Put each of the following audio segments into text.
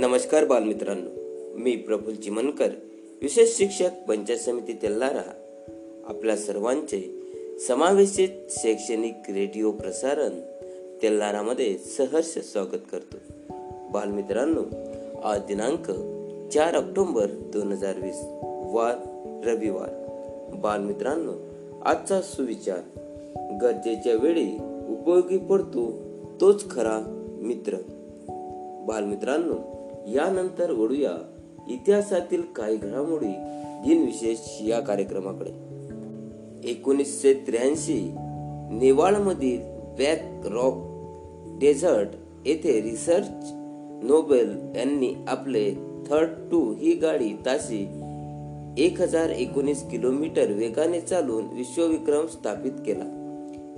नमस्कार बालमित्रांनो मी प्रफुल चिमनकर विशेष शिक्षक पंचायत समिती तेल्लारा आपल्या सर्वांचे समावेशित शैक्षणिक रेडिओ प्रसारण तेल्लारामध्ये सहर्ष स्वागत करतो. बालमित्रांनो आज दिनांक चार ऑक्टोंबर दोन हजार वीस वार रविवार. बालमित्रांनो आजचा सुविचार गरजेच्या वेळी उपयोगी पडतो तोच खरा मित्र. बालमित्रांनो यानंतर वळूया इतिहासातील काही घडामोडी दिनविशेष या कार्यक्रमाकडे. एकोणीसशे त्र्याऐंशी नेवाळमधील बॅक रॉक डेझर्ट येथे रिसर्च नोबेल यांनी आपले थर्ड टू ही गाडी ताशी एक हजार एकोणीस किलोमीटर वेगाने चालून विश्वविक्रम स्थापित केला.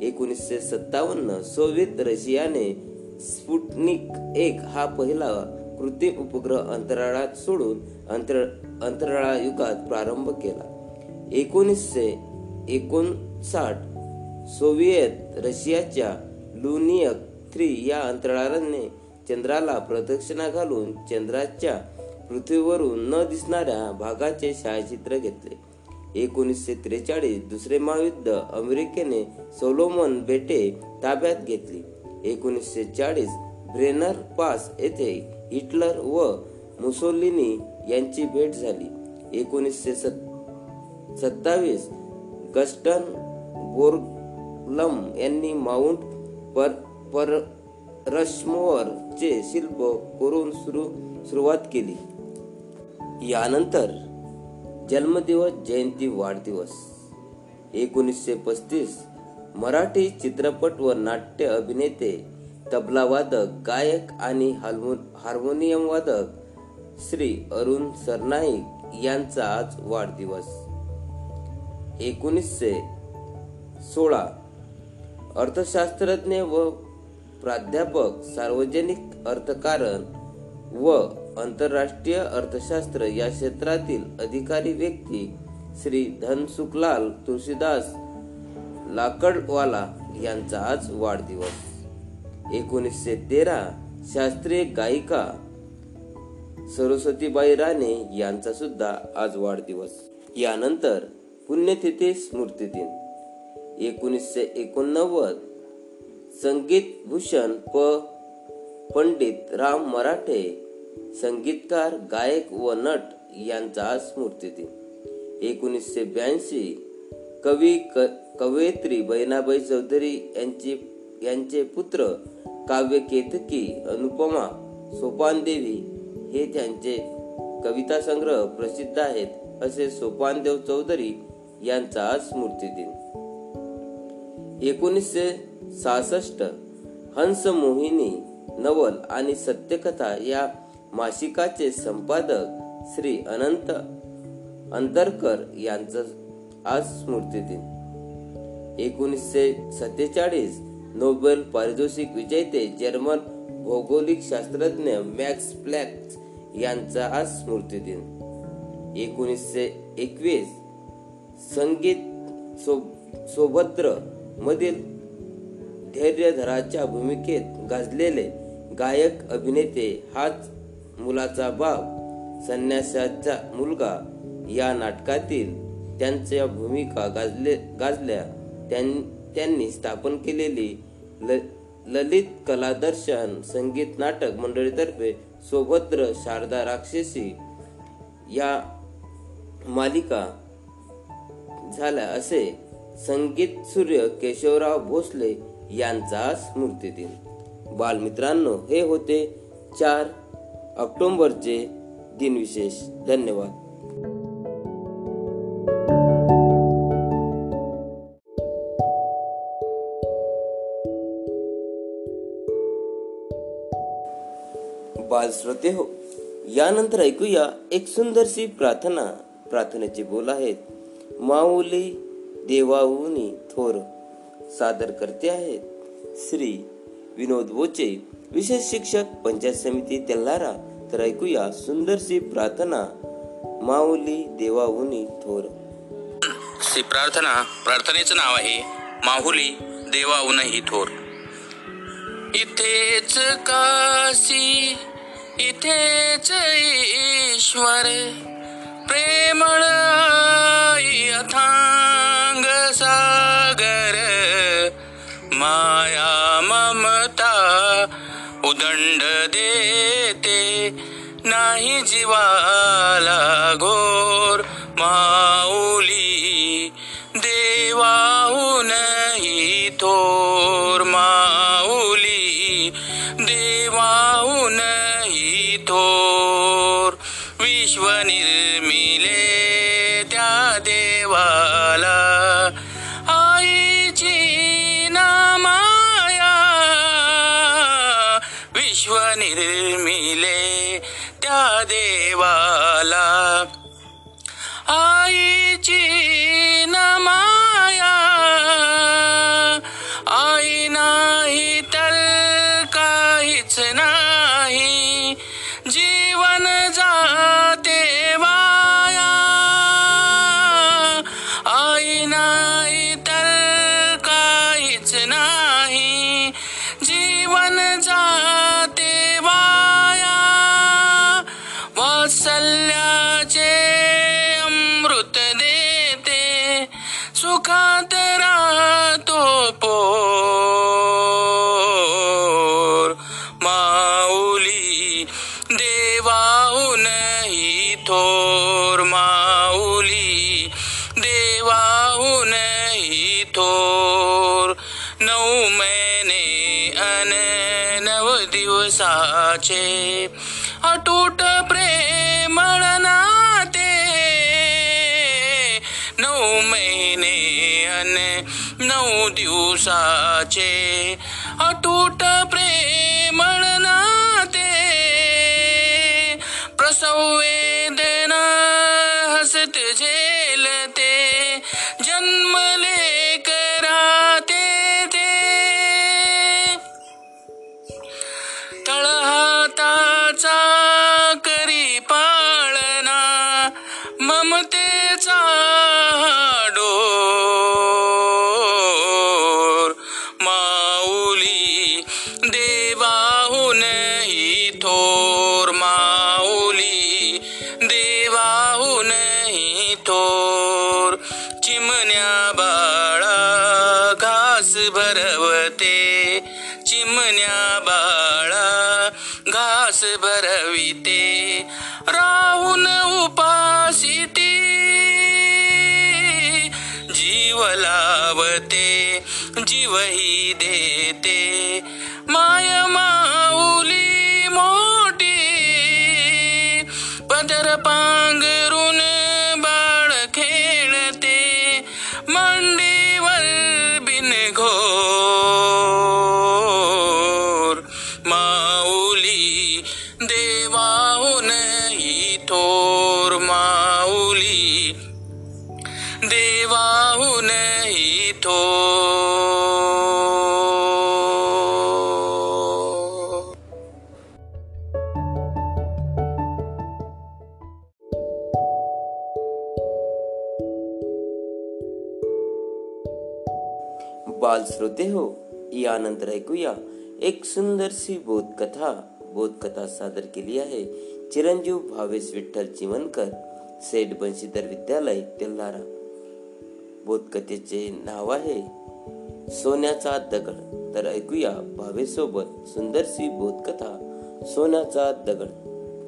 एकोणीसशे सत्तावन्न सोव्हिएत रशियाने स्पुटनिक एक हा पहिला कृत्रिम उपग्रह अंतराळात सोडून अंतर अंतराळयुगात प्रारंभ केला. एकोणीसशे एकोणसाठ सोव्हिएत रशियाच्या लुनियक थ्री या अंतराळाने चंद्राला प्रदक्षिणा घालून चंद्राच्या पृथ्वीवरून न दिसणाऱ्या भागाचे छायाचित्र घेतले. एकोणीसशे त्रेचाळीस दुसरे महायुद्ध अमेरिकेने सोलोमन बेटे ताब्यात घेतली. एकोणीसशे चाळीस ब्रेनर पास येथे हिटलर व मुसोलिनी यांची भेट झाली. एकोणीसशे सत्तावीस गस्टन बोर्लम यांनी माउंट पर पर रश्मोवर चे शिल्प करून सुरू सुरुवात केली. यानंतर जन्मदिवस जयंती वाढदिवस. एकोणीसशे पस्तीस मराठी चित्रपट व नाट्य अभिनेते तबला वादक गायक आणि हार्मोनियम वादक श्री अरुण सरनाईक यांचा आज वाढदिवस. एकोणीसशे सोळा अर्थशास्त्रज्ञ व प्राध्यापक सार्वजनिक अर्थकारण व आंतरराष्ट्रीय अर्थशास्त्र या क्षेत्रातील अधिकारी व्यक्ती श्री धनसुखलाल तुळशीदास लाकडवाला यांचा आज वाढदिवस. एकोणीसशे तेरा शास्त्रीय गायिका सरस्वतीबाई राणे यांचा सुद्धा आज वाढदिवस. यानंतर पुण्यतिथी स्मृती दिन. एकोणीसशे एकोणनव्वद संगीत भूषण प. पंडित राम मराठे संगीतकार गायक व नट यांचा आज स्मृती दिन. एकोणीसशे ब्याऐंशी कवी क कवयित्री बहिणाबाई चौधरी यांची यांचे पुत्र काव्य केतकी अनुपमा सोपानदेवी हे त्यांचे कविता संग्रह प्रसिद्ध आहेत असे सोपानदेव चौधरी यांचा स्मृती दिन. एकोणीसशे सहासष्ट हंस मोहिनी नवल आणि सत्यकथा या मासिकाचे संपादक श्री अनंत अंतरकर यांचा आज स्मृती दिन. एकोणीसशे सत्तेचाळीस नोबेल पारितोषिक विजेते जर्मन भौगोलिक शास्त्रज्ञ मॅक्स प्लॅक यांचा आज स्मृती दिन एकोणीसशे एकवीस संगीत सो सोभद्र मधील धैर्यधराच्या भूमिकेत गाजलेले गायक अभिनेते हाच मुलाचा बाप संन्यासाचा मुलगा या नाटकातील त्यांच्या भूमिका गाजले गाजल्या. त्यांनी स्थापन केलेली ललित कलादर्शन संगीत नाटक मंडळीतर्फे सोभद्र शारदा राक्षसी या मालिका झाल्या असे संगीत सूर्य केशवराव भोसले यांचा स्मृती दिन. बालमित्रांनो हे होते चार ऑक्टोंबरचे दिनविशेष. धन्यवाद. बाल श्रोते हो. यानंतर ऐकूया एक सुंदरशी प्रार्थना. प्रार्थनेचे बोल आहेत माऊली देवाऊनी थोर सादर करते आहेत. श्री विनोद बोचे विशेष शिक्षक पंचायत समिती तेल्हारा. तर ऐकूया सुंदरशी प्रार्थना माऊली देवाहुनी थोर. श्री प्रार्थना प्रार्थनेचं नाव आहे माहुली देवाहुनही थोर. इथेच काशी इथेच ईश्वर प्रेमळ अथांग सागर माया ममता उदंड देते नाही जीवाला घोर माऊली देवाहूनही थोर थोर विश्व निर्मिले त्या देवाला. आईची नामाया. विश्व निर्मिले त्या देवाला. आईची नामा दिवसाचे अटूट प्रेम नाते नऊ महिने अन नऊ दिवसाचे. अटूट प्रेम नाते प्रसवे देवाहूनही थोर चिमण्या बाळा घास भरवते. चिमण्या बाळा घास भरविते. राहून उपासी जीव लावते जीवही देते. माय माऊली मोठी पदर पा देवाहूनही थोर बाल श्रोते हो यानंतर ऐकूया एक सुंदरशी बोधकथा बोधकथा सादर केली आहे चिरंजीव भावेश विठ्ठल चिमनकर सेठ बंशीधर विद्यालय तेल्हारा बोधकथेचे नाव आहे. सोन्याचा दगड. तर ऐकूया भावेसोबत सुंदरसी बोधकथा सोन्याचा दगड.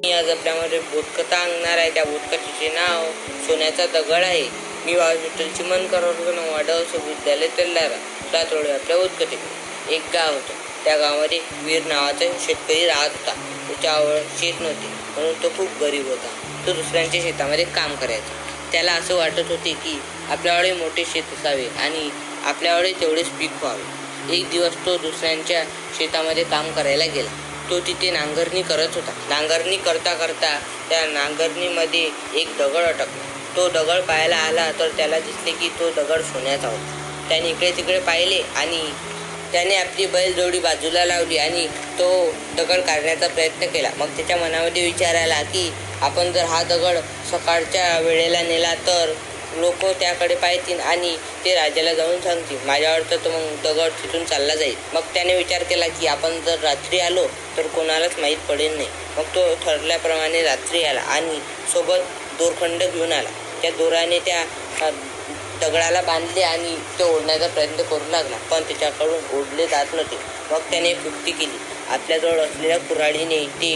मी आज आपल्यामध्ये बोधकथा आणणार आहे. त्या बोधकथेचे नाव सोन्याचा दगड आहे. मी वाळविठ्ठलची मन करत चिमनकर वर्ग वाडवस विद्यालय तेल्लारा रोड आपल्या बोधकथेत एक गाव होतं. त्या गावामध्ये वीर नावाचा शेतकरी राहत होता. त्याच्यावर शेत नव्हते. म्हणून तो खूप गरीब होता. तो दुसऱ्यांच्या शेतामध्ये काम करायचा. त्याला असं वाटत होते की आपल्याकडे मोठे शेत असावे आणि आपल्याकडे तेवढेच पीक व्हावे. एक दिवस तो दुसऱ्यांच्या शेतामध्ये काम करायला गेला. तो तिथे नांगरणी करत होता. नांगरणी करता करता त्या नांगरणीमध्ये एक दगड अटकला. तो दगड पाहायला आला तर त्याला दिसले की तो दगड सोन्याचा होता. त्याने इकडे तिकडे पाहिले आणि त्याने आपली बैलजोडी बाजूला लावली आणि तो दगड काढण्याचा प्रयत्न केला. मग त्याच्या मनामध्ये विचार आला की आपण जर हा दगड सकाळच्या वेळेला नेला तर लोक त्याकडे पाहतील आणि ते राजाला जाऊन सांगतील. माझ्यावर तर तो मग दगड तिथून चालला जाईल. मग त्याने विचार केला की आपण जर रात्री आलो तर कोणालाच माहीत पडेल नाही. मग तो ठरल्याप्रमाणे रात्री आला आणि सोबत दोरखंड घेऊन आला. त्या दोराने त्या दगडाला बांधले आणि ते ओढण्याचा प्रयत्न करू लागला. पण त्याच्याकडून ओढले जात नव्हते. मग त्याने एक युक्ती केली. आपल्याजवळ असलेल्या कुऱ्हाडीने ते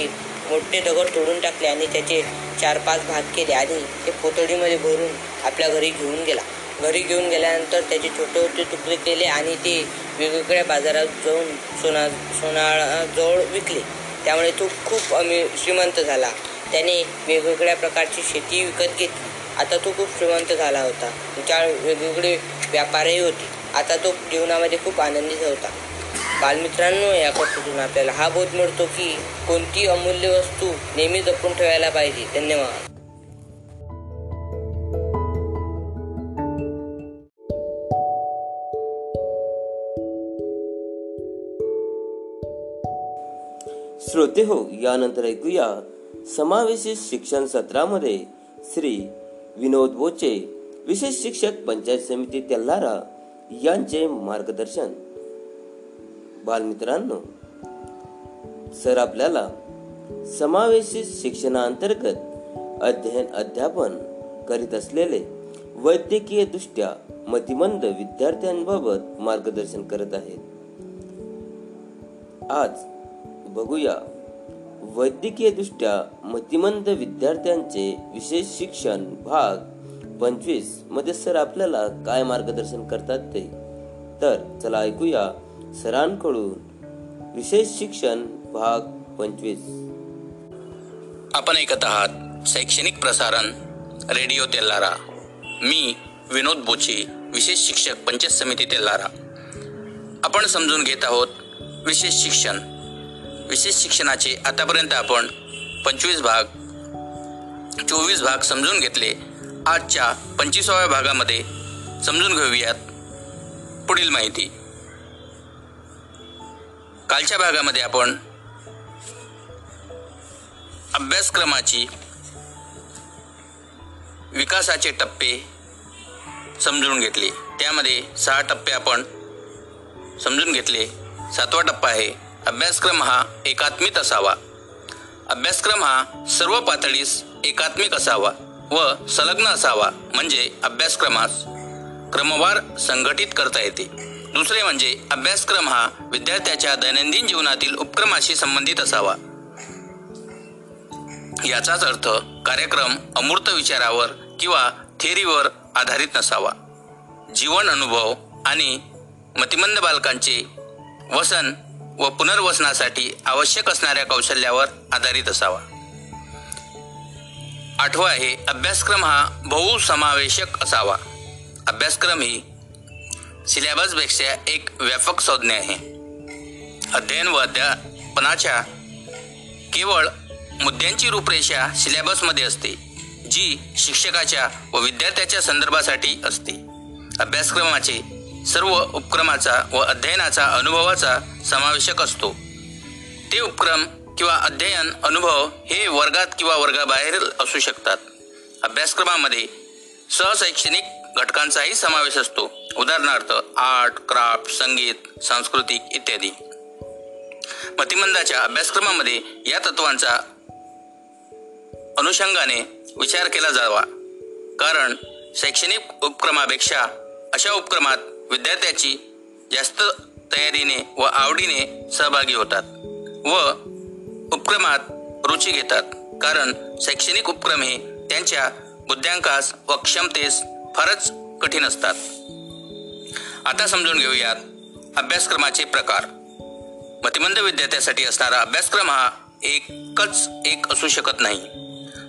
मोठे दगड तोडून टाकले आणि त्याचे चार पाच भाग केले आणि ते पोतडीमध्ये भरून आपल्या घरी घेऊन गेला. घरी घेऊन गेल्यानंतर त्याचे छोटे छोटे तुकडे केले आणि ते वेगवेगळ्या बाजारात जाऊन सोना सोनाजवळ विकले. त्यामुळे तो खूप अमी श्रीमंत झाला. त्याने वेगवेगळ्या प्रकारची शेती विकत घेतली. आता तो खूप श्रीमंत झाला होता. चार वेगवेगळे व्यापारही होते. आता तो जीवनामध्ये खूप आनंदी होता. बालमित्रांनो या कथेतून आपल्याला हा बोध मिळतो की कोणती अमूल्य वस्तू नेहमी जपून ठेवायला पाहिजे. धन्यवाद. श्रोते हो यानंतर ऐकूया समावेशित शिक्षण सत्रामध्ये श्री विनोद बोचे विशेष शिक्षक पंचायत समिती तेल्हारा यांचे मार्गदर्शन. बालमित्रांनो सर आपल्याला समावेशित शिक्षणाअंतर्गत अध्ययन अध्यापन करीत असलेले वैद्यकीय दृष्ट्या मतिमंद विद्यार्थ्यांबाबत मार्गदर्शन करत आहेत. आज बघूया वैद्यकीय दृष्ट्या मतिमंद विद्यार्थ्यांचे विशेष शिक्षण भाग पंचवीसमध्ये सर आपल्याला काय मार्गदर्शन करतात ते? तर चला ऐकूया सरांकडून विशेष शिक्षण भाग पंचवीस. आपण ऐकत आहात शैक्षणिक प्रसारण रेडिओ तेल्लारा मी विनोद बोचे विशेष शिक्षक पंचायत समिती तेल्लारा आपण समजून घेत आहोत विशेष शिक्षण. विशेष शिक्षणाचे आतापर्यंत आपण पंचवीस भाग चोवीस भाग समजून घेतले. आजच्या पंचवीसाव्या भागामध्ये समजून घेऊयात पुढील माहिती. कालच्या भागामध्ये आपण अभ्यासक्रमाची विकासाचे टप्पे समजून घेतले. त्यामध्ये सहा टप्पे आपण समजून घेतले. सातवा टप्पा आहे अभ्यासक्रम हा एकात्मिक असावा. अभ्यासक्रम हा सर्व पातळीस एकात्मिक असावा व संलग्न असावा. म्हणजे अभ्यासक्रमास क्रमवार संघटित करता येते. दुसरे म्हणजे अभ्यासक्रम हा विद्यार्थ्याच्या दैनंदिन जीवनातील उपक्रमाशी संबंधित असावा. याचाच अर्थ कार्यक्रम अमूर्त विचारावर किंवा थेरीवर आधारित नसावा. जीवन अनुभव आणि मतिमंद बालकांचे वसन व पुनर्वसनासाठी आवश्यक असणाऱ्या कौशल्यावर आधारित असावा. आठवा आहे अभ्यासक्रम हा बहुसमावेशक असावा. अभ्यासक्रम ही सिलेबसपेक्षा एक व्यापक संज्ञा आहे. अध्ययन व अध्यापनाच्या केवळ मुद्द्यांची रूपरेषा सिलेबसमध्ये असते जी शिक्षकाच्या व विद्यार्थ्याच्या संदर्भासाठी असते. अभ्यासक्रमाचे सर्व उपक्रमाचा व अध्ययनाचा अनुभवाचा समावेशक असतो. ते उपक्रम किंवा अध्ययन अनुभव हे वर्गात किंवा वर्गाबाहेर असू शकतात. अभ्यासक्रमामध्ये सहशैक्षणिक घटकांचाही समावेश असतो. उदाहरणार्थ आर्ट क्राफ्ट संगीत सांस्कृतिक इत्यादी. मतिमंदाच्या अभ्यासक्रमामध्ये या तत्वांचा अनुषंगाने विचार केला जावा. कारण शैक्षणिक उपक्रमापेक्षा अशा उपक्रमात विद्यार्थ्याची जास्त तयारीने व आवडीने सहभागी होतात व उपक्रमात रुची घेतात. कारण शैक्षणिक उपक्रम हे त्यांच्या बुद्ध्यांकास व क्षमतेस फारच कठीण असतात. आता समजून घेऊयात अभ्यासक्रमाचे प्रकार. मतिमंद विद्यार्थ्यासाठी असणारा अभ्यासक्रम हा एकच एक असू शकत नाही.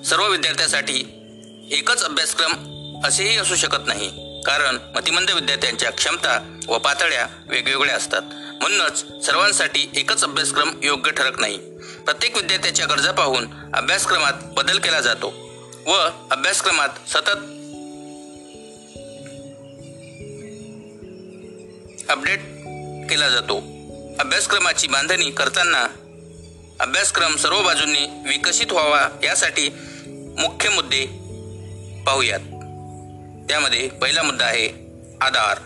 सर्व विद्यार्थ्यासाठी एकच अभ्यासक्रम असेही असू शकत नाही. कारण मतिमंद विद्यार्थ्यांच्या क्षमता व पातळ्या वेगवेगळ्या असतात. म्हणूनच सर्वांसाठी एकच अभ्यासक्रम योग्य ठरत नाही. प्रत्येक विद्यार्थ्याच्या गरजा पाहून अभ्यासक्रमात बदल केला जातो व अभ्यासक्रमात सतत अपडेट केला जातो. अभ्यासक्रमाची बांधणी करताना अभ्यासक्रम सर्व बाजूंनी विकसित व्हावा यासाठी मुख्य मुद्दे पाहूयात. त्यामध्ये पहिला मुद्दा आहे आधार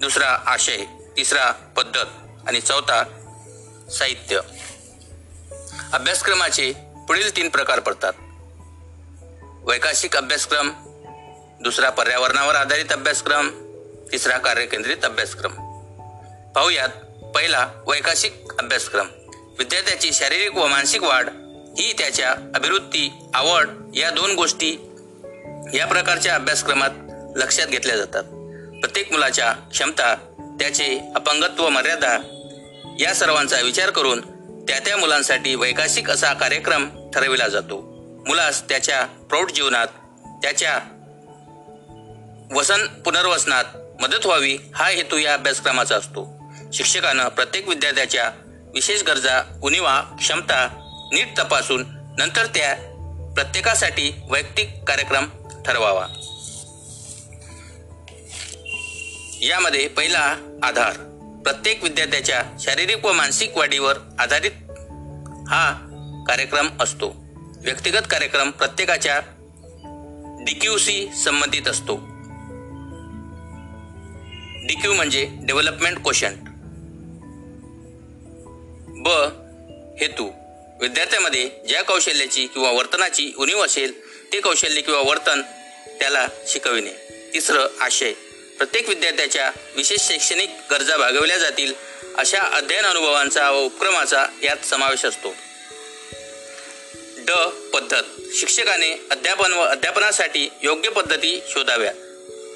दुसरा आशय तिसरा पद्धत आणि चौथा साहित्य. अभ्यासक्रमाचे पुढील तीन प्रकार पडतात. वैकाशिक अभ्यासक्रम दुसरा पर्यावरणावर आधारित अभ्यासक्रम तिसरा कार्यकेंद्रित अभ्यासक्रम. पाहूयात. पहिला वैकाशिक अभ्यासक्रम. विद्यार्थ्याची शारीरिक व मानसिक वाढ ही त्याच्या अभिवृत्ती आवड या दोन गोष्टी या प्रकारच्या अभ्यासक्रमात लक्षात घेतल्या जातात. प्रत्येक मुलाच्या क्षमता त्याचे अपंगत्व मर्यादा या सर्वांचा विचार करून त्या त्या मुलांसाठी वैकाशिक असा कार्यक्रम ठरविला जातो. मुलास त्याच्या प्रौढ जीवनात त्याच्या वसन पुनर्वसनात मदत व्हावी हा हेतू या अभ्यासक्रमाचा असतो. शिक्षकानं प्रत्येक विद्यार्थ्याच्या विशेष गरजा उणीवा क्षमता नीट तपासून नंतर त्या प्रत्येकासाठी वैयक्तिक कार्यक्रम ठरवावा. यामध्ये पहिला आधार प्रत्येक विद्यार्थ्याच्या शारीरिक व मानसिक वाढीवर आधारित हा कार्यक्रम असतो. व्यक्तिगत कार्यक्रम प्रत्येकाच्या डीक्यूशी संबंधित असतो. डीक्यू म्हणजे डेव्हलपमेंट क्वेशंट. ब हेतू. विद्यार्थ्यामध्ये ज्या कौशल्याची किंवा वर्तनाची उणीव असेल ते कौशल्य किंवा वर्तन त्याला शिकविणे. तिसरं आशय. प्रत्येक विद्यार्थ्याच्या विशेष शैक्षणिक गरजा भागवल्या जातील अशा अध्ययन अनुभवांचा व उपक्रमाचा यात समावेश असतो. ड. पद्धत. शिक्षकाने अध्यापन व अध्यापनासाठी योग्य पद्धती शोधाव्या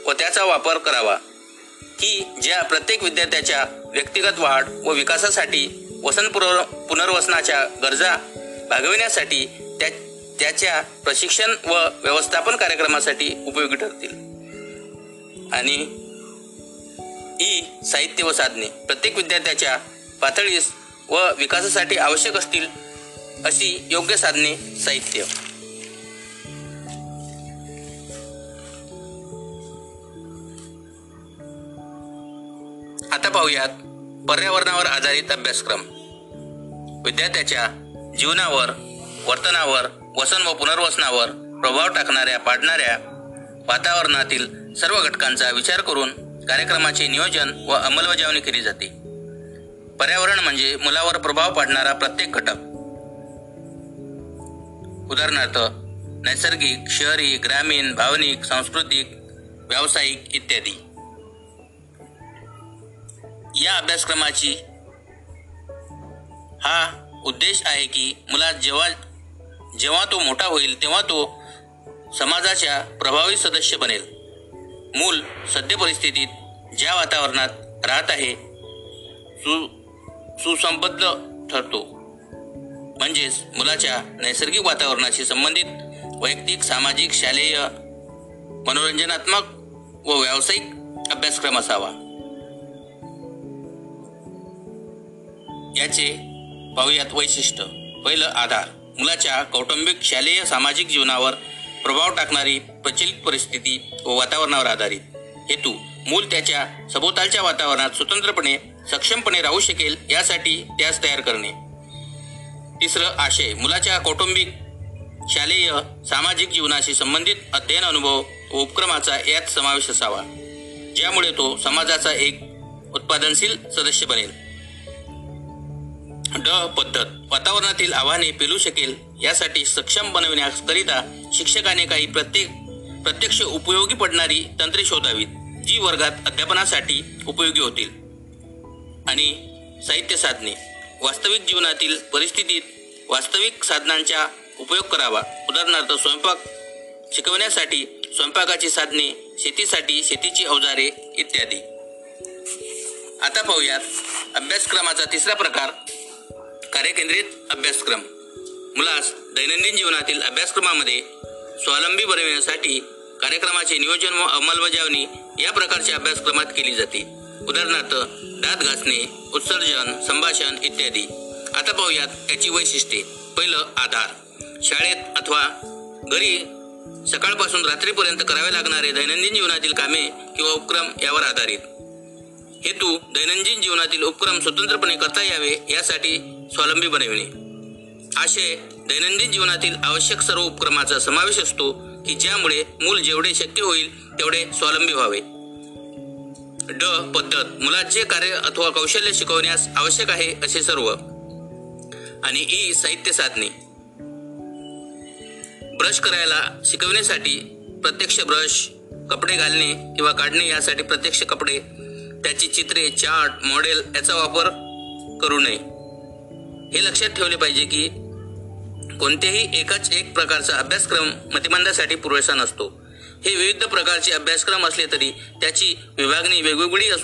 व त्याचा वापर करावा. की ज्या प्रत्येक विद्यार्थ्याच्या व्यक्तिगत वाढ व विकासासाठी वसन पुनर्वसनाच्या गरजा भागविण्यासाठी त्या त्याच्या प्रशिक्षण व व्यवस्थापन कार्यक्रमासाठी उपयोगी ठरतील. आणि ई साहित्य व साधने प्रत्येक विद्यार्थ्याच्या पातळीस व विकासासाठी आवश्यक असतील अशी योग्य साधने साहित्य. आता पाहूयात पर्यावरणावर आधारित अभ्यासक्रम. विद्यार्थ्याच्या जीवनावर वर्तनावर वसन व पुनर्वसनावर प्रभाव टाकणाऱ्या पाडणाऱ्या वातावरणातील सर्व घटकांचा विचार करून कार्यक्रमाचे नियोजन व अंमलबजावणी केली जाते. पर्यावरण म्हणजे मुलावर प्रभाव पाडणारा प्रत्येक घटक. उदाहरणार्थ नैसर्गिक शहरी ग्रामीण भावनिक सांस्कृतिक व्यावसायिक इत्यादी. या अभ्यासक्रमाची हा उद्देश आहे की मुला जेव्हा जेव्हा तो मोठा होईल तेव्हा तो समाजाच्या प्रभावी सदस्य बनेल. मूल सद्य परिस्थितीत ज्या वातावरणात राहत आहे सु सुसंबद्ध ठरतो. म्हणजेच मुलाच्या नैसर्गिक वातावरणाशी संबंधित वैयक्तिक सामाजिक शालेय मनोरंजनात्मक व व्यावसायिक अभ्यासक्रम असावा. याचे पाहूयात वैशिष्ट्य. पहिलं आधार. मुलाच्या कौटुंबिक शालेय सामाजिक जीवनावर प्रभाव टाकणारी प्रचलित परिस्थिती व वातावरणावर आधारित. हेतू मूल त्याच्या सभोवतालच्या वातावरणात स्वतंत्रपणे सक्षमपणे राहू शकेल यासाठी त्यास तयार करणे. तिसरं आशय मुलाच्या कौटुंबिक शालेय सामाजिक जीवनाशी संबंधित अध्ययन अनुभव व उपक्रमाचा यात समावेश असावा. ज्यामुळे तो समाजाचा एक उत्पादनशील सदस्य बनेल. ड पद्धत. वातावरणातील आव्हाने पेलू शकेल यासाठी सक्षम बनविण्याकरिता शिक्षकाने काही प्रत्येक प्रत्यक्ष उपयोगी पडणारी तंत्रे शोधावीत जी वर्गात अध्यापनासाठी उपयोगी होतील. आणि साहित्य साधने. वास्तविक जीवनातील परिस्थितीत वास्तविक साधनांचा उपयोग करावा. उदाहरणार्थ स्वयंपाक शिकवण्यासाठी स्वयंपाकाची साधने शेतीसाठी शेतीची अवजारे इत्यादी. आता पाहूयात अभ्यासक्रमाचा तिसरा प्रकार. कार्यकेंद्रित अभ्यासक्रम. मुलास दैनंदिन जीवनातील अभ्यासक्रमामध्ये स्वावलंबी बनविण्यासाठी कार्यक्रमाचे नियोजन व अंमलबजावणी या प्रकारच्या अभ्यासक्रमात केली जाते. उदाहरणार्थ दात घासणे उत्सर्जन संभाषण इत्यादी. आता पाहूयात याची वैशिष्ट्ये. पहिलं आधार. शाळेत अथवा घरी सकाळपासून रात्रीपर्यंत करावे लागणारे दैनंदिन जीवनातील कामे किंवा उपक्रम यावर आधारित. हेतू दैनंदिन जीवनातील उपक्रम स्वतंत्रपणे करता यावे यासाठी स्वावलंबी बनविणे. आशय दैनंदिन जीवनातील आवश्यक सर्व उपक्रमाचा समावेश असतो की ज्यामुळे मूल जेवढे शक्य होईल तेवढे स्वावलंबी व्हावे. ड पद्धत मुलाचे कार्य अथवा कौशल्य शिकवण्यास आवश्यक आहे असे सर्व. आणि ई साहित्य साधने. ब्रश करायला शिकवण्यासाठी प्रत्यक्ष ब्रश कपडे घालणे किंवा काढणे यासाठी प्रत्यक्ष कपडे त्याची चित्रे चार्ट मॉडेल याचा वापर करू नये. हे लक्षात ठेवले पाहिजे की कोणत्याही एकाच एक प्रकारचा अभ्यासक्रम मतिमंदासाठी पुरेसा नसतो. हे विविध प्रकारचे अभ्यासक्रम असले तरी त्याची विभागणी वेगवेगळी अस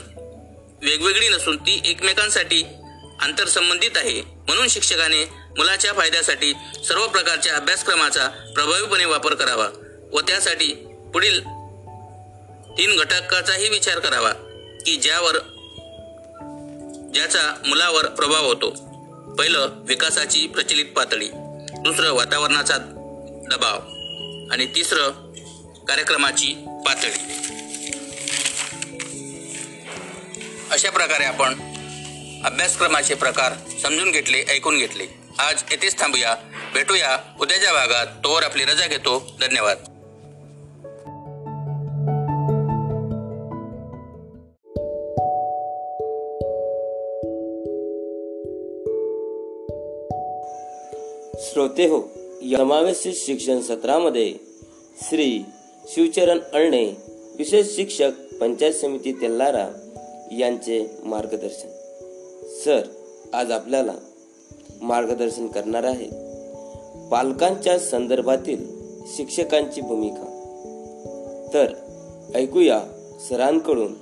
वेगवेगळी नसून ती एकमेकांसाठी आंतरसंबंधित आहे. म्हणून शिक्षकाने मुलाच्या फायद्यासाठी सर्व प्रकारच्या अभ्यासक्रमाचा प्रभावीपणे वापर करावा व त्यासाठी पुढील तीन घटकाचाही विचार करावा. की ज्यावर ज्याचा मुलावर प्रभाव होतो. पहिलं विकासाची प्रचलित पातळी. दुसरं वातावरणाचा दबाव. आणि तिसरं कार्यक्रमाची पातळी. अशा प्रकारे आपण अभ्यासक्रमाचे प्रकार समजून घेतले ऐकून घेतले. आज येथेच थांबूया. भेटूया उद्याच्या भागात. तोवर आपली रजा घेतो. धन्यवाद. श्रोते हो समावेशित शिक्षण सत्रामध्ये श्री शिवचरण अळणे विशेष शिक्षक पंचायत समिती तेल्लारा यांचे मार्गदर्शन. सर आज आपल्याला मार्गदर्शन करणार आहे. पालकांच्या संदर्भातील शिक्षकांची भूमिका. तर ऐकूया सरांकडून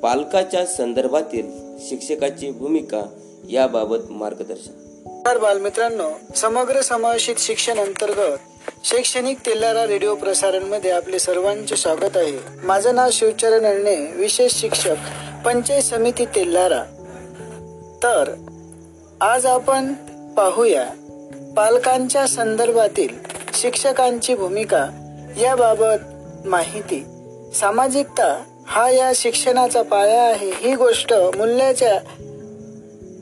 पालकाच्या संदर्भातील शिक्षकाची भूमिका याबाबत मार्गदर्शन. बालमित्रांनो. समग्र समावेशित शिक्षण अंतर्गत शैक्षणिक तेलारा रेडिओ प्रसारणमध्ये आपले सर्वांचे स्वागत आहे. माझं नाव शिवचरण अळणे विशेष शिक्षक पंचायत समिती तेल्लारा तर आज आपण पाहूया पालकांच्या संदर्भातील शिक्षकांची भूमिका याबाबत माहिती. सामाजिकता हा या शिक्षणाचा पाया आहे. ही गोष्ट मूल्याच्या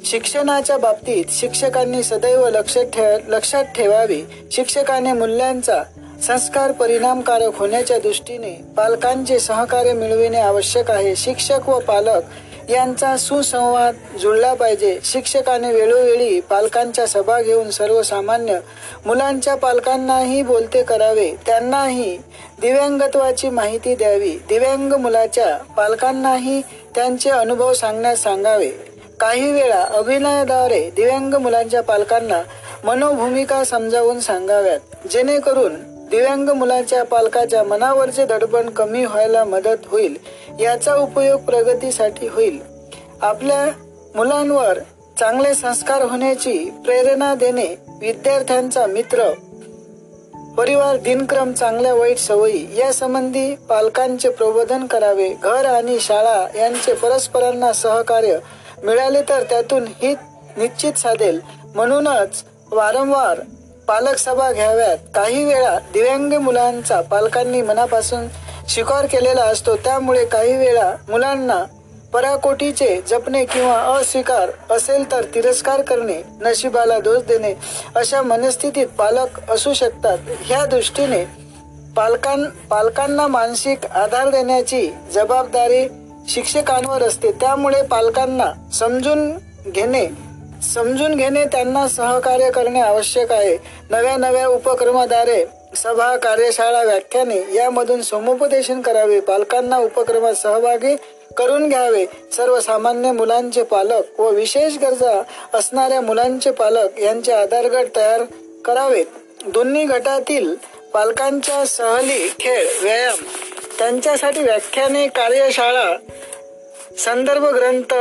शिक्षणाच्या बाबतीत शिक्षकांनी सदैव लक्षात ठेव लक्षात ठेवावी. शिक्षकाने मूल्यांचा संस्कार परिणामकारक होण्याच्या दृष्टीने पालकांचे सहकार्य मिळविणे आवश्यक आहे. शिक्षक व पालक यांचा सुसंवाद जुळला पाहिजे. शिक्षकाने वेळोवेळी पालकांच्या सभा घेऊन सर्वसामान्य मुलांच्या पालकांनाही बोलते करावे. त्यांनाही दिव्यांगत्वाची माहिती द्यावी. दिव्यांग मुलाच्या पालकांनाही त्यांचे अनुभव सांगण्यास सांगावे. काही वेळा अभिनयाद्वारे दिव्यांग मुलांच्या पालकांना मनोभूमिका समजावून सांगाव्यात. जेणेकरून दिव्यांग मुलाच्या पालकाच्या मनावरचे दडपण कमी व्हायला मदत होईल याचा उपयोग प्रगतीसाठी होईल. आपल्या मुलांवर चांगले संस्कार होण्याची प्रेरणा देणे विद्यार्थ्यांचा मित्र परिवार दिनक्रम चांगल्या वाईट सवयी या संबंधी पालकांचे प्रबोधन करावे घर आणि शाळा यांचे परस्परांना सहकार्य मिळाले तर त्यातून हित निश्चित साधेल. म्हणूनच वारंवार पालक सभा घ्याव्यात. काही वेळा दिव्यांग मुलांचा पालकांनी मनापासून स्वीकार केलेला असतो. त्यामुळे काही वेळा मुलांना पराकोटीचे जपणे किंवा अस्वीकार असेल तर तिरस्कार करणे नशिबाला दोष देणे अशा मनस्थितीत पालक असू शकतात. ह्या दृष्टीने पालकां पालकांना मानसिक आधार देण्याची जबाबदारी शिक्षकांवर असते. त्यामुळे पालकांना समजून घेणे समजून घेणे त्यांना सहकार्य करणे आवश्यक आहे. नव्या नव्या उपक्रमाद्वारे सभा कार्यशाळा व्याख्याने यामधून समुपदेशन करावे. पालकांना उपक्रमात सहभागी करून घ्यावे. सर्वसामान्य मुलांचे पालक व विशेष गरजा असणाऱ्या मुलांचे पालक यांचे आधारगट तयार करावेत दोन्ही गटातील पालकांच्या सहली खेळ व्यायाम त्यांच्यासाठी व्याख्याने कार्यशाळा संदर्भ ग्रंथ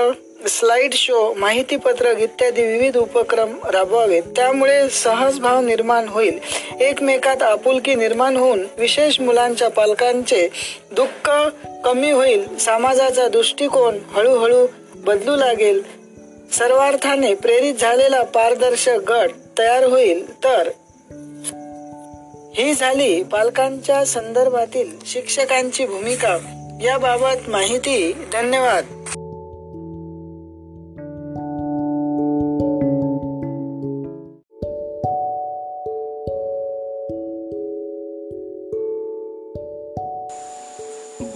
स्लाइड शो माहितीपत्रक इत्यादी विविध उपक्रम राबवावेत. त्यामुळे सहजभाव निर्माण होईल. एकमेकात आपुलकी निर्माण होऊन विशेष मुलांच्या पालकांचे दुःख कमी होईल. समाजाचा दृष्टिकोन हळूहळू बदलू लागेल. सर्वार्थाने प्रेरित झालेला पारदर्शक गट तयार होईल. तर ही झाली पालकांच्या संदर्भातील शिक्षकांची भूमिका. याबाबत माहिती धन्यवाद.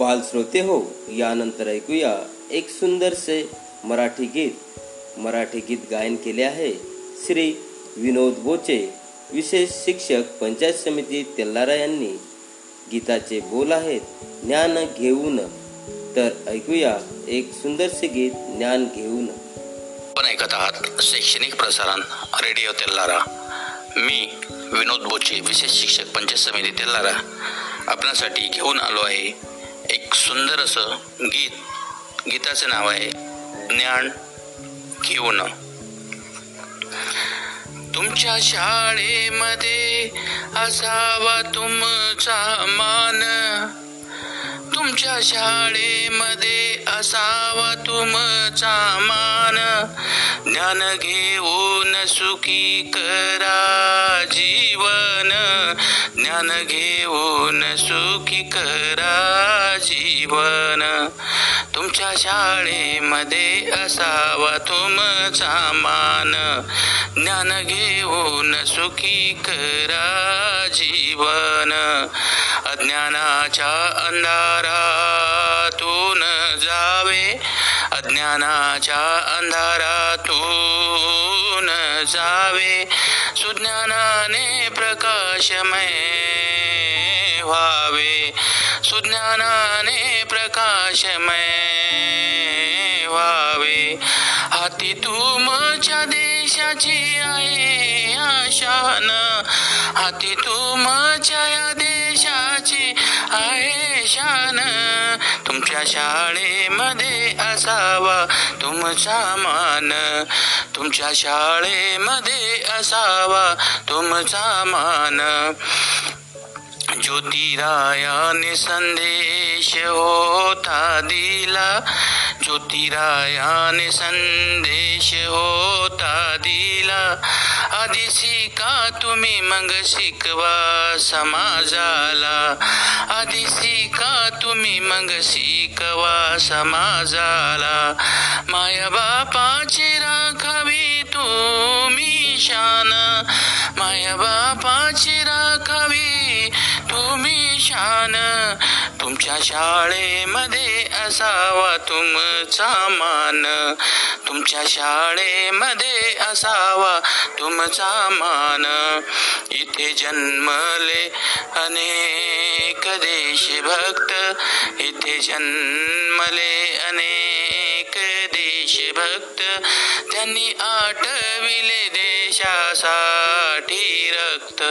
बाल श्रोते हो यानंतर ऐकूया एक सुंदरसे मराठी गीत. मराठी गीत गायन केले आहे श्री विनोद बोचे. विशेष शिक्षक पंचायत समिती तेल्लारा यांनी गीताचे बोल आहेत ज्ञान घेऊन. तर ऐकूया एक सुंदरसे गीत ज्ञान घेऊन. आपण ऐकत आहात शैक्षणिक प्रसारण रेडिओ तेल्लारा. मी विनोद बोचे विशेष शिक्षक पंचायत समिती तेल्लारा. आपणासाठी घेऊन आलो आहे एक सुंदर असं गीत. गीताचं नाव आहे ज्ञान घेऊन. तुमच्या शाळेमध्ये असावा तुमचा मान. तुमच्या शाळेमध्ये असावा तुमचा मान. ज्ञान घेऊन सुखी करा जीवन. ज्ञान घेऊन सुखी करा जीवन. तुमच्या शाळेमध्ये असावा तुमचा मान. ज्ञान घेऊन सुखी करा जीवन. अज्ञानाच्या अंधार सुज्ञानाने प्रकाशमय व्हावे. हाती तुमच्या देशाची आहे आशान. हाती तुमच्या या देशाची आहे शान. तुमच्या शाळेमध्ये असावा तुमचा मान तुमच्या शाळेमध्ये असावा तुमचा मान ज्योतिरायाने संदेश होता दिला. ज्योतिरायाने संदेश होता दिला. आधी शिका तुम्ही मग शिकवा समाजाला. आधी शिका तुम्ही मग शिकवा समाजाला. माया बापाची राखावी तुम्ही शान. माया बापाची राखावी शान. तुमच्या शाळेमध्ये असावा तुमचा मान. तुमच्या शाळेमध्ये असावा तुमचा मान. इथे जन्मले अनेक देशभक्त. इथे जन्मले अनेक देशभक्त. त्यांनी आठविले देशासाठी रक्त.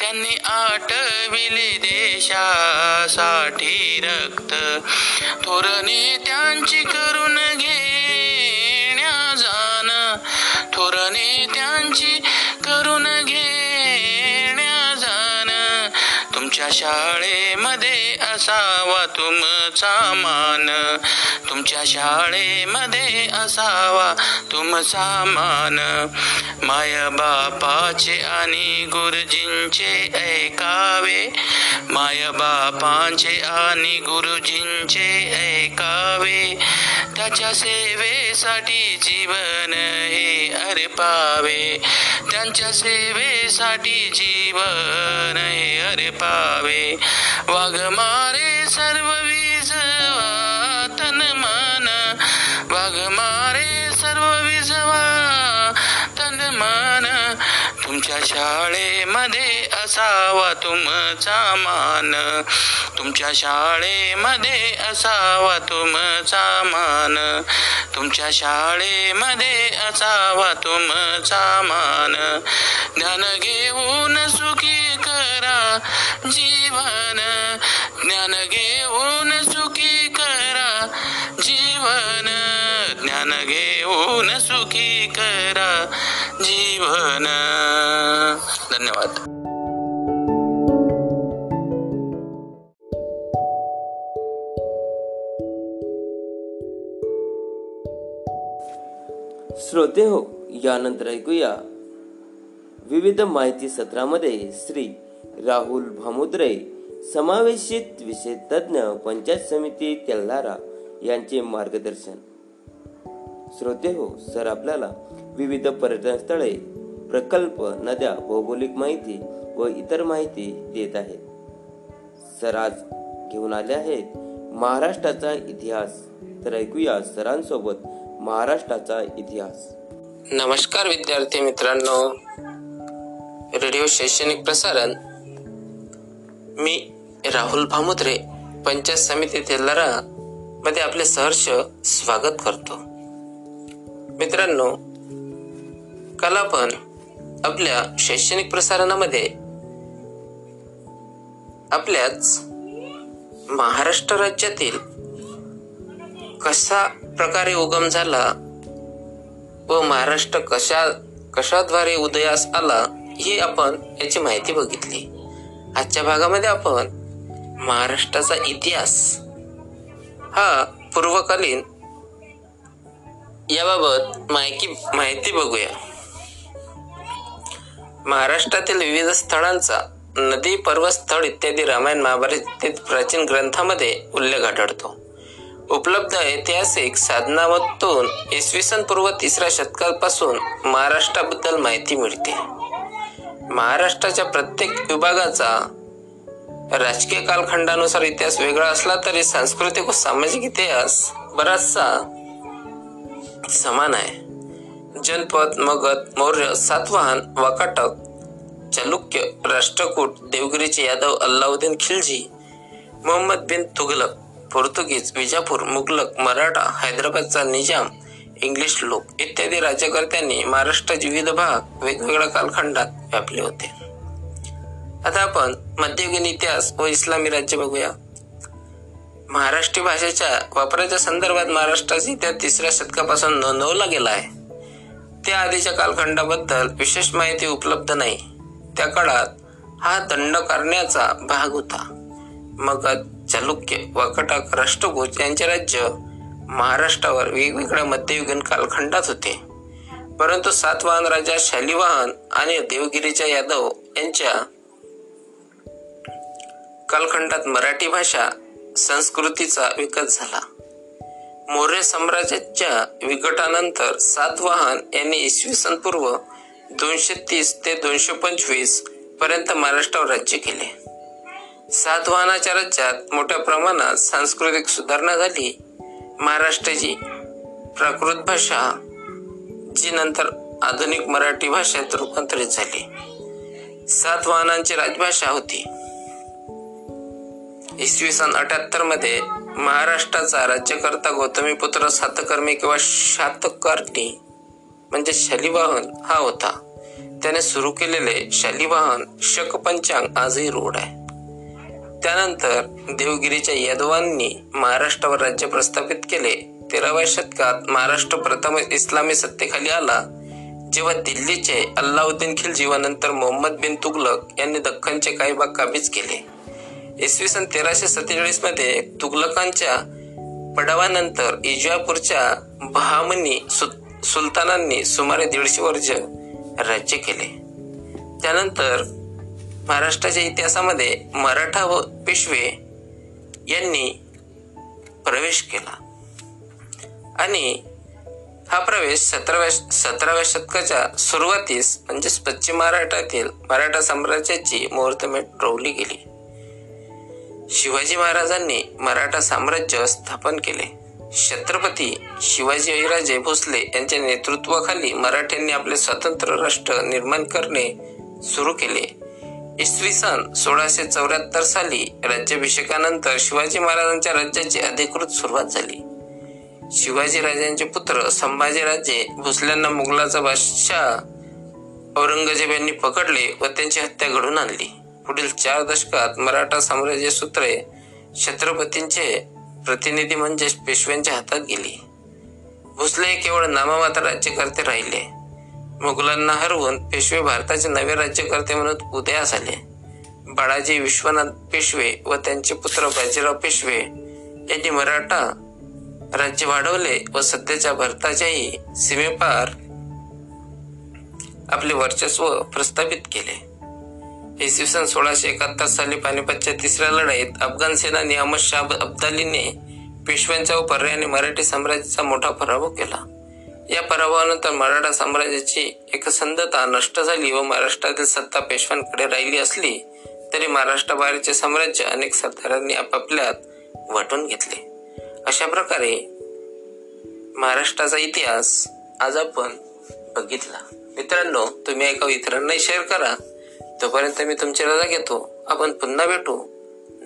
त्यांनी आटविले देशासाठी रक्त थोरने त्यांची करून घेण्या जाण. थोरने त्यांची शाळेमध्ये असावा तुमचा मान. तुमच्या शाळेमध्ये असावा तुमचा मान. माय बापाचे आणि गुरुजींचे ऐकावे. माय बापांचे आणि गुरुजींचे ऐकावे. देवाच्या सेवेसाठी जीवन हे अर्पावे त्यांच्या सेवेसाठी जीवन हे अर्पावे वाघ मारे सर्व विजवा तन मन. वाघ मारे सर्व विजवा तन मन. तुमच्या शाळे असावा तुमचा मान. तुमच्या शाळेमध्ये असावा तुमचा मान. तुमच्या शाळेमध्ये असावा तुमचा मान. ज्ञान घेऊन सुखी करा जीवन. ज्ञान घेऊन सुखी करा जीवन. ज्ञान घेऊन सुखी करा जीवन. धन्यवाद. श्रोते हो यानंतर ऐकूया. विविध माहिती सत्रामध्ये श्री राहुल भामुद्रे समावेशित विषय तज्ज्ञ पंचायत समिती तेल्हारा यांचे मार्गदर्शन. श्रोते हो सर आपल्याला विविध पर्यटन स्थळे प्रकल्प नद्या भौगोलिक माहिती व इतर माहिती देत आहेत. सर आज घेऊन आले आहेत महाराष्ट्राचा इतिहास. तर ऐकूया सरांसोबत महाराष्ट्राचा इतिहास. नमस्कार विद्यार्थी मित्रांनो. रेडिओ शैक्षणिक प्रसारण. मी राहुल भामुद्रे पंचायत समिती तेलारा मध्ये आपले सहर्ष स्वागत करतो. मित्रांनो काल आपण आपल्या शैक्षणिक प्रसारणामध्ये आपल्याच महाराष्ट्र राज्यातील कसा प्रकारे उगम झाला व महाराष्ट्र कशा कशाद्वारे उदयास आला ही आपण याची माहिती बघितली. आजच्या भागामध्ये आपण महाराष्ट्राचा इतिहास हा पूर्वकालीन याबाबत माहिती माहिती बघूया. महाराष्ट्रातील विविध स्थळांचा नदी पर्वतस्थळ इत्यादी रामायण महाभारत प्राचीन ग्रंथामध्ये उल्लेख आढळतो. उपलब्ध ऐतिहासिक साधनामधून इसवी सन पूर्व तिसऱ्या शतकापासून महाराष्ट्राबद्दल माहिती मिळते. महाराष्ट्राच्या प्रत्येक विभागाचा राजकीय कालखंडानुसार इतिहास वेगळा असला तरी सांस्कृतिक व सामाजिक इतिहास बराचसा समान आहे. जनपद मगध मौर्य सातवाहन वाकाटक चालुक्य राष्ट्रकूट देवगिरीचे यादव अल्लाउद्दीन खिलजी मोहम्मद बिन तुघलक पोर्तुगीज विजापूर मुगलक मराठा हैदराबादचा निजाम इंग्लिश लोक इत्यादी राज्यकर्त्यांनी महाराष्ट्राचे विविध भाग वेगवेगळ्या कालखंडात व्यापले होते. आता आपण मध्ययुगीन इतिहास व इस्लामी राज्य बघूया. महाराष्ट्रीय भाषेच्या वापराच्या संदर्भात महाराष्ट्राचा इतिहास तिसऱ्या शतकापासून नोंदवला गेला आहे. त्या आधीच्या कालखंडाबद्दल विशेष माहिती उपलब्ध नाही. त्या काळात हा दंड करण्याचा भाग होता. मगध चालुक्य वाकटक राष्ट्रकूट यांचे राज्य महाराष्ट्रावर वेगवेगळ्या मध्ययुगीन कालखंडात होते. परंतु सातवाहन राजा शालिवाहन आणि देवगिरीच्या यादव यांच्या कालखंडात मराठी भाषा संस्कृतीचा विकास झाला. मौर्य साम्राज्याच्या विघटनानंतर सातवाहन यांनी इसवी सन पूर्व दोनशे तीस ते दोनशे पंचवीसपर्यंत महाराष्ट्रावर राज्य केले. सातवाहनाच्या राज्यात मोठ्या प्रमाणात सांस्कृतिक सुधारणा झाली. महाराष्ट्राची प्राकृत भाषा जी नंतर आधुनिक मराठी भाषेत रूपांतरित झाली. सातवाहनांची राजभाषा होती. इसवी सन अठ्याहत्तरमध्ये महाराष्ट्राचा राज्यकर्ता गौतमीपुत्र सातकर्मी किंवा शातकर्णी म्हणजे शालिवाहन हा होता. त्याने सुरू केलेले शालिवाहन शक पंचांग आजही रूढ आहे. त्यानंतर देवगिरीच्या यादवांनी महाराष्ट्रावर राज्य प्रस्थापित केले. तेराव्या शतकात महाराष्ट्र प्रथम इस्लामी सत्तेखाली आला. जेव्हा दिल्लीचे अल्लाउद्दीन खिलजी व नंतर मोहम्मद बिन तुगलक यांनी दख्खनचे काही भाग काबीज केले. इसवी सन तेराशे सत्तेचाळीसमध्ये तुगलकांच्या पडावानंतर इजापूरच्या बहामनी सुलतानांनी सुमारे दीडशे वर्ष राज्य केले. त्यानंतर महाराष्ट्राच्या इतिहासामध्ये मराठा व पेशवे यांनी प्रवेश केला. आणि हा प्रवेश सतराव्या सतराव्या शतकाच्या सुरुवातीस म्हणजेच पश्चिम महाराष्ट्रातील मराठा साम्राज्याची मुहूर्तमेट रोवली गेली. शिवाजी महाराजांनी मराठा साम्राज्य स्थापन केले. छत्रपती शिवाजीराजे भोसले यांच्या नेतृत्वाखाली मराठ्यांनी आपले स्वतंत्र राष्ट्र निर्माण करणे सुरू केले. इसवी सन सोळाशे चौऱ्याहत्तर साली राज्याभिषेकानंतर शिवाजी महाराजांच्या राज्याची अधिकृत सुरुवात झाली. शिवाजी राजांचे पुत्र संभाजीराजे भोसल्यांना मुघलाचा बादशाह औरंगजेब यांनी पकडले व त्यांची हत्या घडून आणली. पुढील चार दशकात मराठा साम्राज्य सूत्रे छत्रपतींचे प्रतिनिधी म्हणजे पेशव्यांच्या हातात गेली. भोसले केवळ नाममात्र राज्यकर्ते राहिले. मुघलांना हरवून पेशवे भारताचे नवे राज्यकर्ते म्हणून उदयास आले बाळाजी विश्वनाथ पेशवे व त्यांचे पुत्र बाजीराव पेशवे यांनी मराठा राज्य वाढवले व सध्याच्या भारताच्याही सीमेपार आपले वर्चस्व प्रस्थापित केले. इसवी सन सोळाशे एकाहत्तर साली पानिपतच्या तिसऱ्या लढाईत अफगाण सेनानी अहमद शाह अब्दालीने पेशव्यांच्या व पर्यायाने मराठी साम्राज्याचा मोठा पराभव केला. या पराभवानंतर मराठा साम्राज्याची एकसंधता नष्ट झाली व महाराष्ट्रातील सत्ता पेशव्यांकडे राहिली असली तरी महाराष्ट्राबाहेरचे साम्राज्य अनेक सरदारांनी आपापल्यात वाटून घेतले. अशा प्रकारे महाराष्ट्राचा इतिहास आज आपण बघितला. मित्रांनो तुम्ही एका इतरांनाही शेअर करा. तोपर्यंत मी तुमची रजा घेतो. आपण पुन्हा भेटू.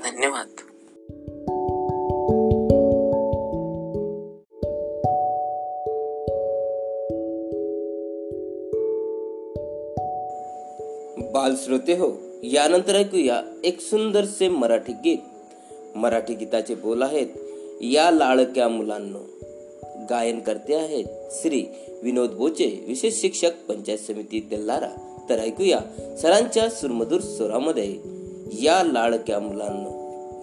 धन्यवाद. बाल श्रोते हो यानंतर ऐकूया एक सुंदरसे मराठी गीत. मराठी गीताचे बोल आहेत या लाडक्या मुलांनो. गायन करते आहेत श्री विनोद बोचे विशेष शिक्षक पंचायत समिती तेल्लारा तर ऐकूया सरांच्या सुरमधूर स्वरामध्ये या लाडक्या मुलांनो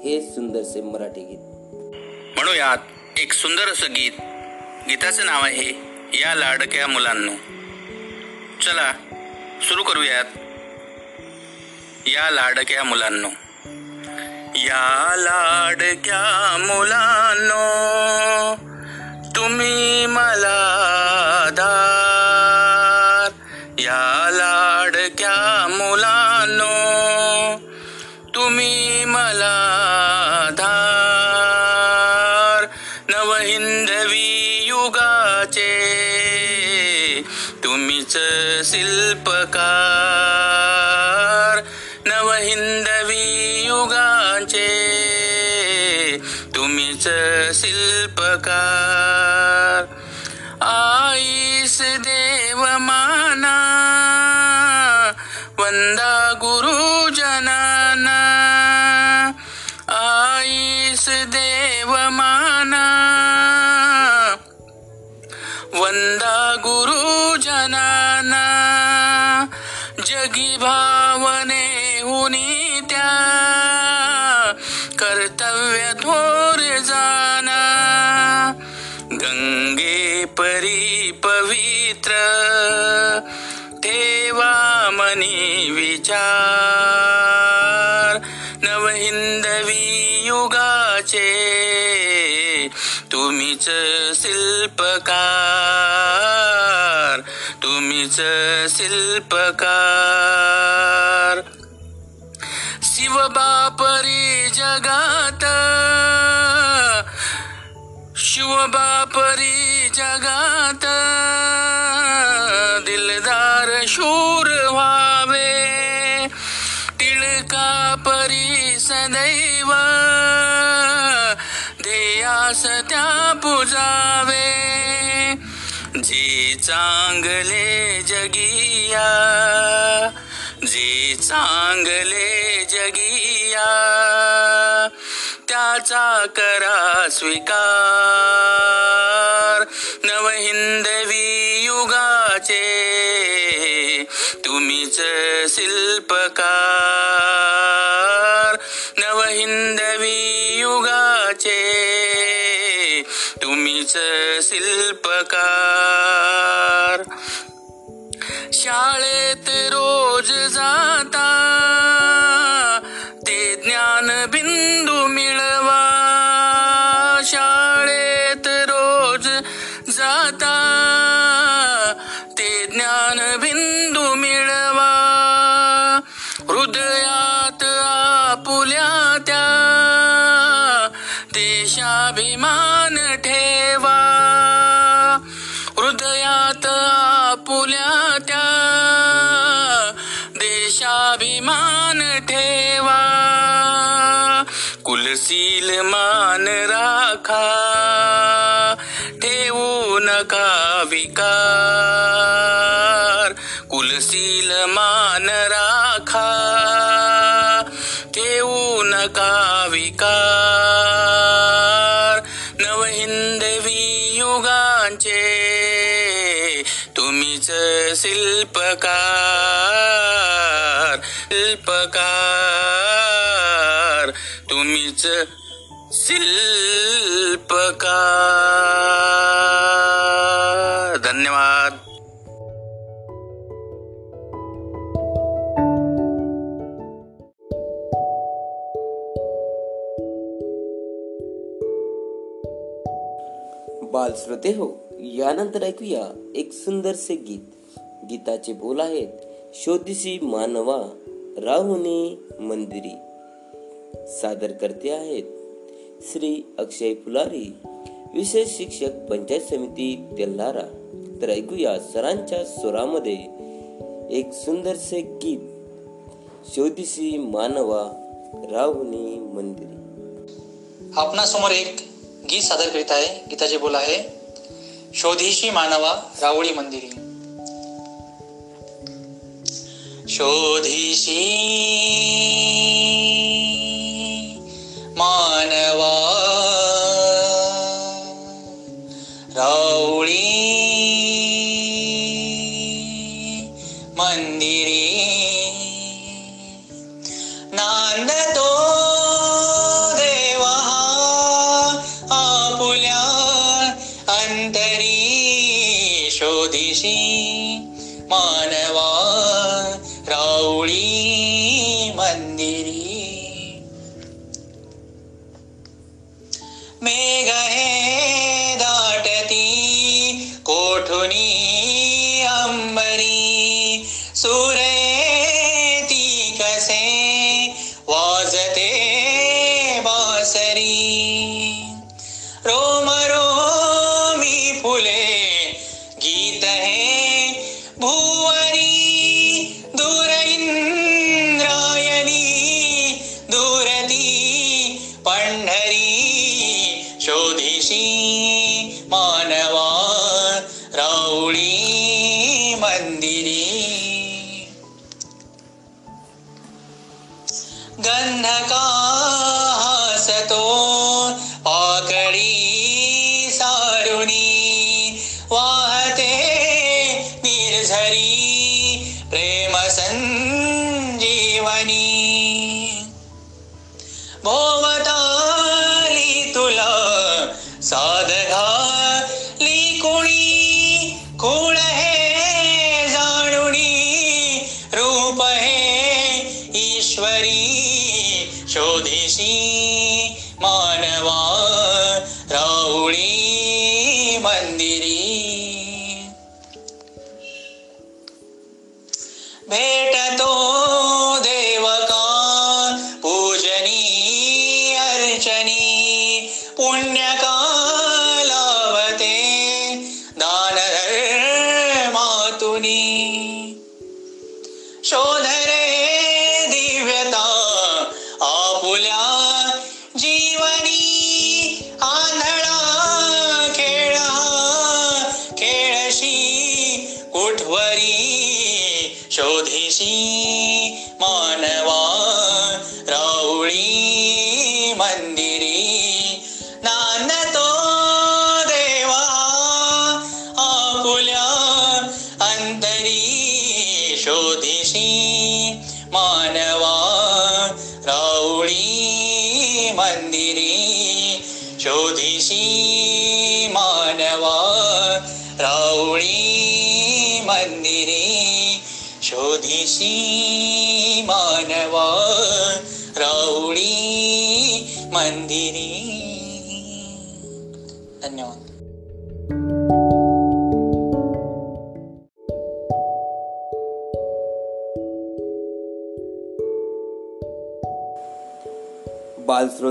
हे सुंदरसे मराठी गीत. म्हणूयात एक सुंदर असं गीत. गीताचं नाव आहे या लाडक्या मुलांनो. चला सुरू करूयात. या लाडक्या मुलांनो. या लाडक्या मुलांनो तुम्ही मला दार. या लाडक्या मुलांनो तुम्ही मला धार नवहिंदवी युगाचे तुम्हीच शिल्पकार. युगाचे तुम्हीच शिल्पकार. आईस देव माना. वंदा गुरुजनाना आईस देव माना. वंदा गुरुजनाना जगी भावने विचार. नवहिंदवी युगाचे तुम्हीच शिल्पकार. तुम्हीच शिल्पकार. शिवबापरी जगात शिवबापरी जगात ध्येयास त्या पुजावे जी चांगले जगिया जी चांगले जगिया त्याचा करा स्वीकार. नवहिंदवी युगाचे तुम्हीच शिल्पकार. नवहिंदवी युगाचे तुम्हीच शिल्पकार तुम्हीच शिल्पकार शिल्पकार तुम्हीच शिल्पकार. धन्यवाद. बाल श्रोते हो. यानंतर ऐकूया एक सुंदरसे गीत. गीताचे बोल आहेत शोधिसी मानवा राहुनी मंदिरी. सादर करते आहेत श्री अक्षय फुलारी विशेष शिक्षक पंचायत समिती तेल्हारा. तर ऐकूया सरांच्या स्वरामध्ये एक सुंदरसे गीत शोधिसी मानवा राहुनी मंदिरी. आपणासमोर एक गीत सादर करीत आहे. गीताचे बोल आहे शोधीशी मानवा रावळी मंदिरी. शोधीशी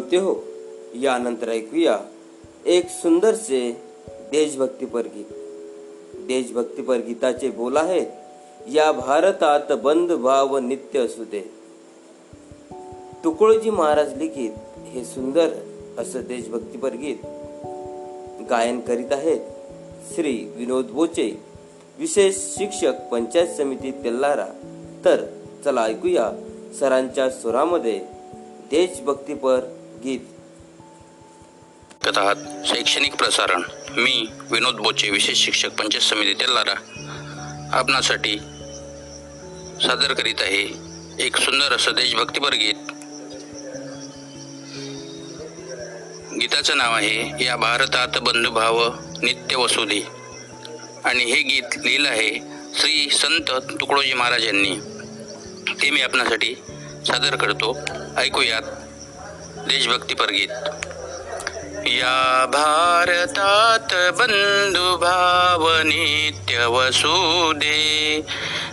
बालश्रोते हो? यानंतर ऐकूया एक सुंदरसे देशभक्तीपर गीत देशभक्तीपर गीताचे बोल आहेत या भारतात बंद भाव नित्य असू दे. तुकडोजी महाराज लिखित हे सुंदर असं देशभक्तीपर गीत गायन करीत आहेत श्री विनोद बोचे विशेष शिक्षक पंचायत समिती तेल्लारा तर चला ऐकूया सरांच्या स्वरामध्ये देशभक्तीपर गीत. कथात शैक्षणिक प्रसारण. मी विनोद बोचे विशेष शिक्षक पंचायत समिती तेलारा आपणासाठी सादर करीत आहे एक सुंदर असं देशभक्तीपर गीत. गीताचं नाव आहे या भारतात बंधुभाव नित्य वसुधी. आणि हे गीत लिहिलं आहे श्री संत तुकडोजी महाराज यांनी. ते मी आपणासाठी सादर करतो. ऐकूयात. देशभक्तीपर गीत या भारतात बंधुभाव नित्य वसुदे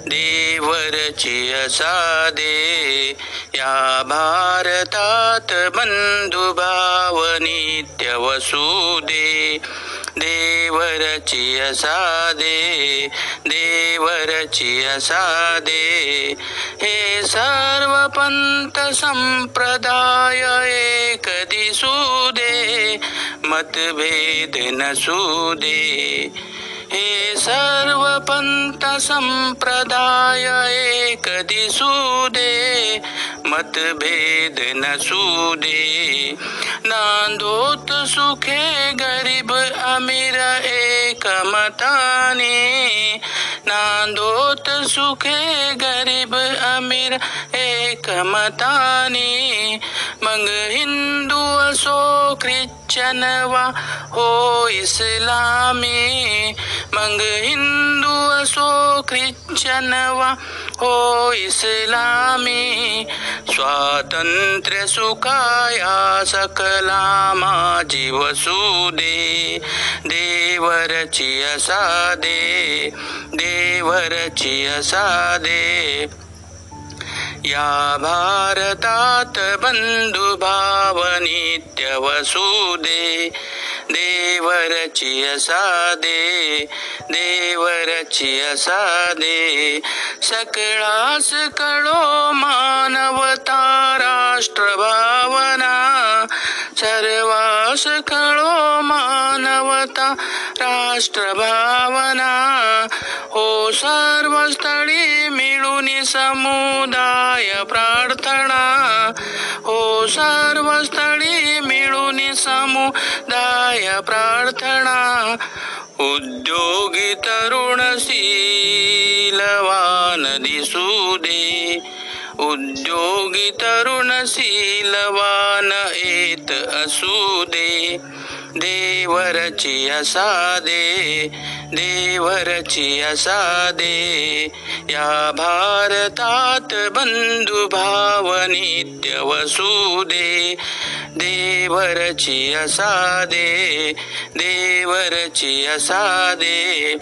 देवरची असादे. या भारतात बंधुभाव नित्य वसुदे देवरची असादे देवरची असादे. हे सर्व पंत संप्रदाय एक दिसू दे मतभेद नसू दे. हे सर्व पंत संप्रदाय एक दिसू दे मतभेद नसू दे नांदोत सुखे गरीब अमीर एक मताने. नांदोत सुखे गरीब अमीर एक मताने. मग हिंदू असो ख्रिश्चन वा हो इस्लामी मग हिंदू असो ख्रिश्चन वा हो इस्लामी स्वातंत्र्य सुखाया सकला माझी वसुदे देवरची असादे देवरची असादे या भारतात बंधुभाव नित्य वसुदे देवरची असादे देवरची असादे सकळास कळो मानवता राष्ट्रभावना सर्वास कळो मानवता राष्ट्रभावना हो सर्वस्थळी मिळून समुदाय प्रार्थना हो सर्वस्थळी मिळून समुदाय प्रार्थना उद्योगी तरुण शीलवान दिसू दे. उद्योगी तरुण शीलवान येत असू दे. देवरची असा दे देवरची असा दे. या भारतात बंधुभाव नित्य वसुदे देवरची असा दे देवरची असा दे.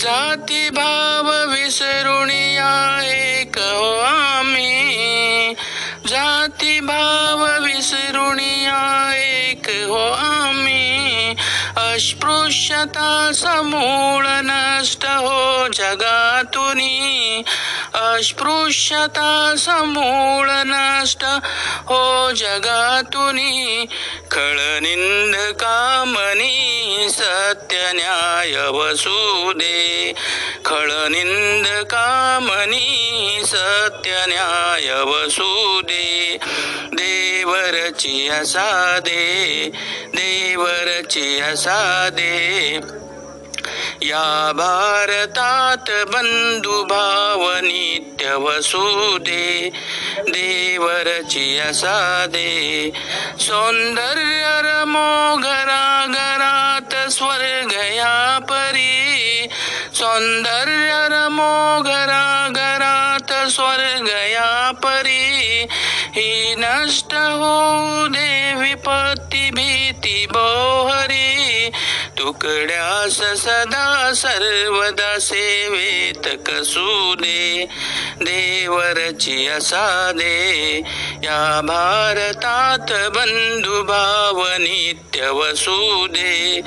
जाती भाव विसरून एक हो आम्ही. जाती भाव विसरून एक हो आम्ही. अस्पृश्यता समूळ नष्ट हो जगातुनी. अस्पृश्यता समूळ नष्ट हो जगातुनी. खळनिंद कामनी सत्य न्याय वसुदे. खळनिंद कामनी सत्य न्याय वसुदे. देवरची असादे देवरची असादे. या भारतात बंधुभाव नित्य वसुदे देवरची असादे. सौंदर्य रमो घरा घरात स्वर्ग या परी सौंदर्य रमो घरा घरात स्वर्ग या परी ही नष्ट होऊ दे विपत्ती भीती बोहरी. तुकड्यास सदा सर्वदा सेवेत कसू दे देवरची असादे या भारतात बंधुभाव नित्य वसुदे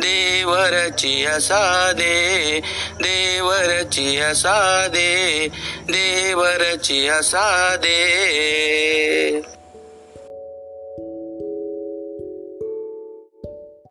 देवरची असादे देवरची असादे देवरची असादे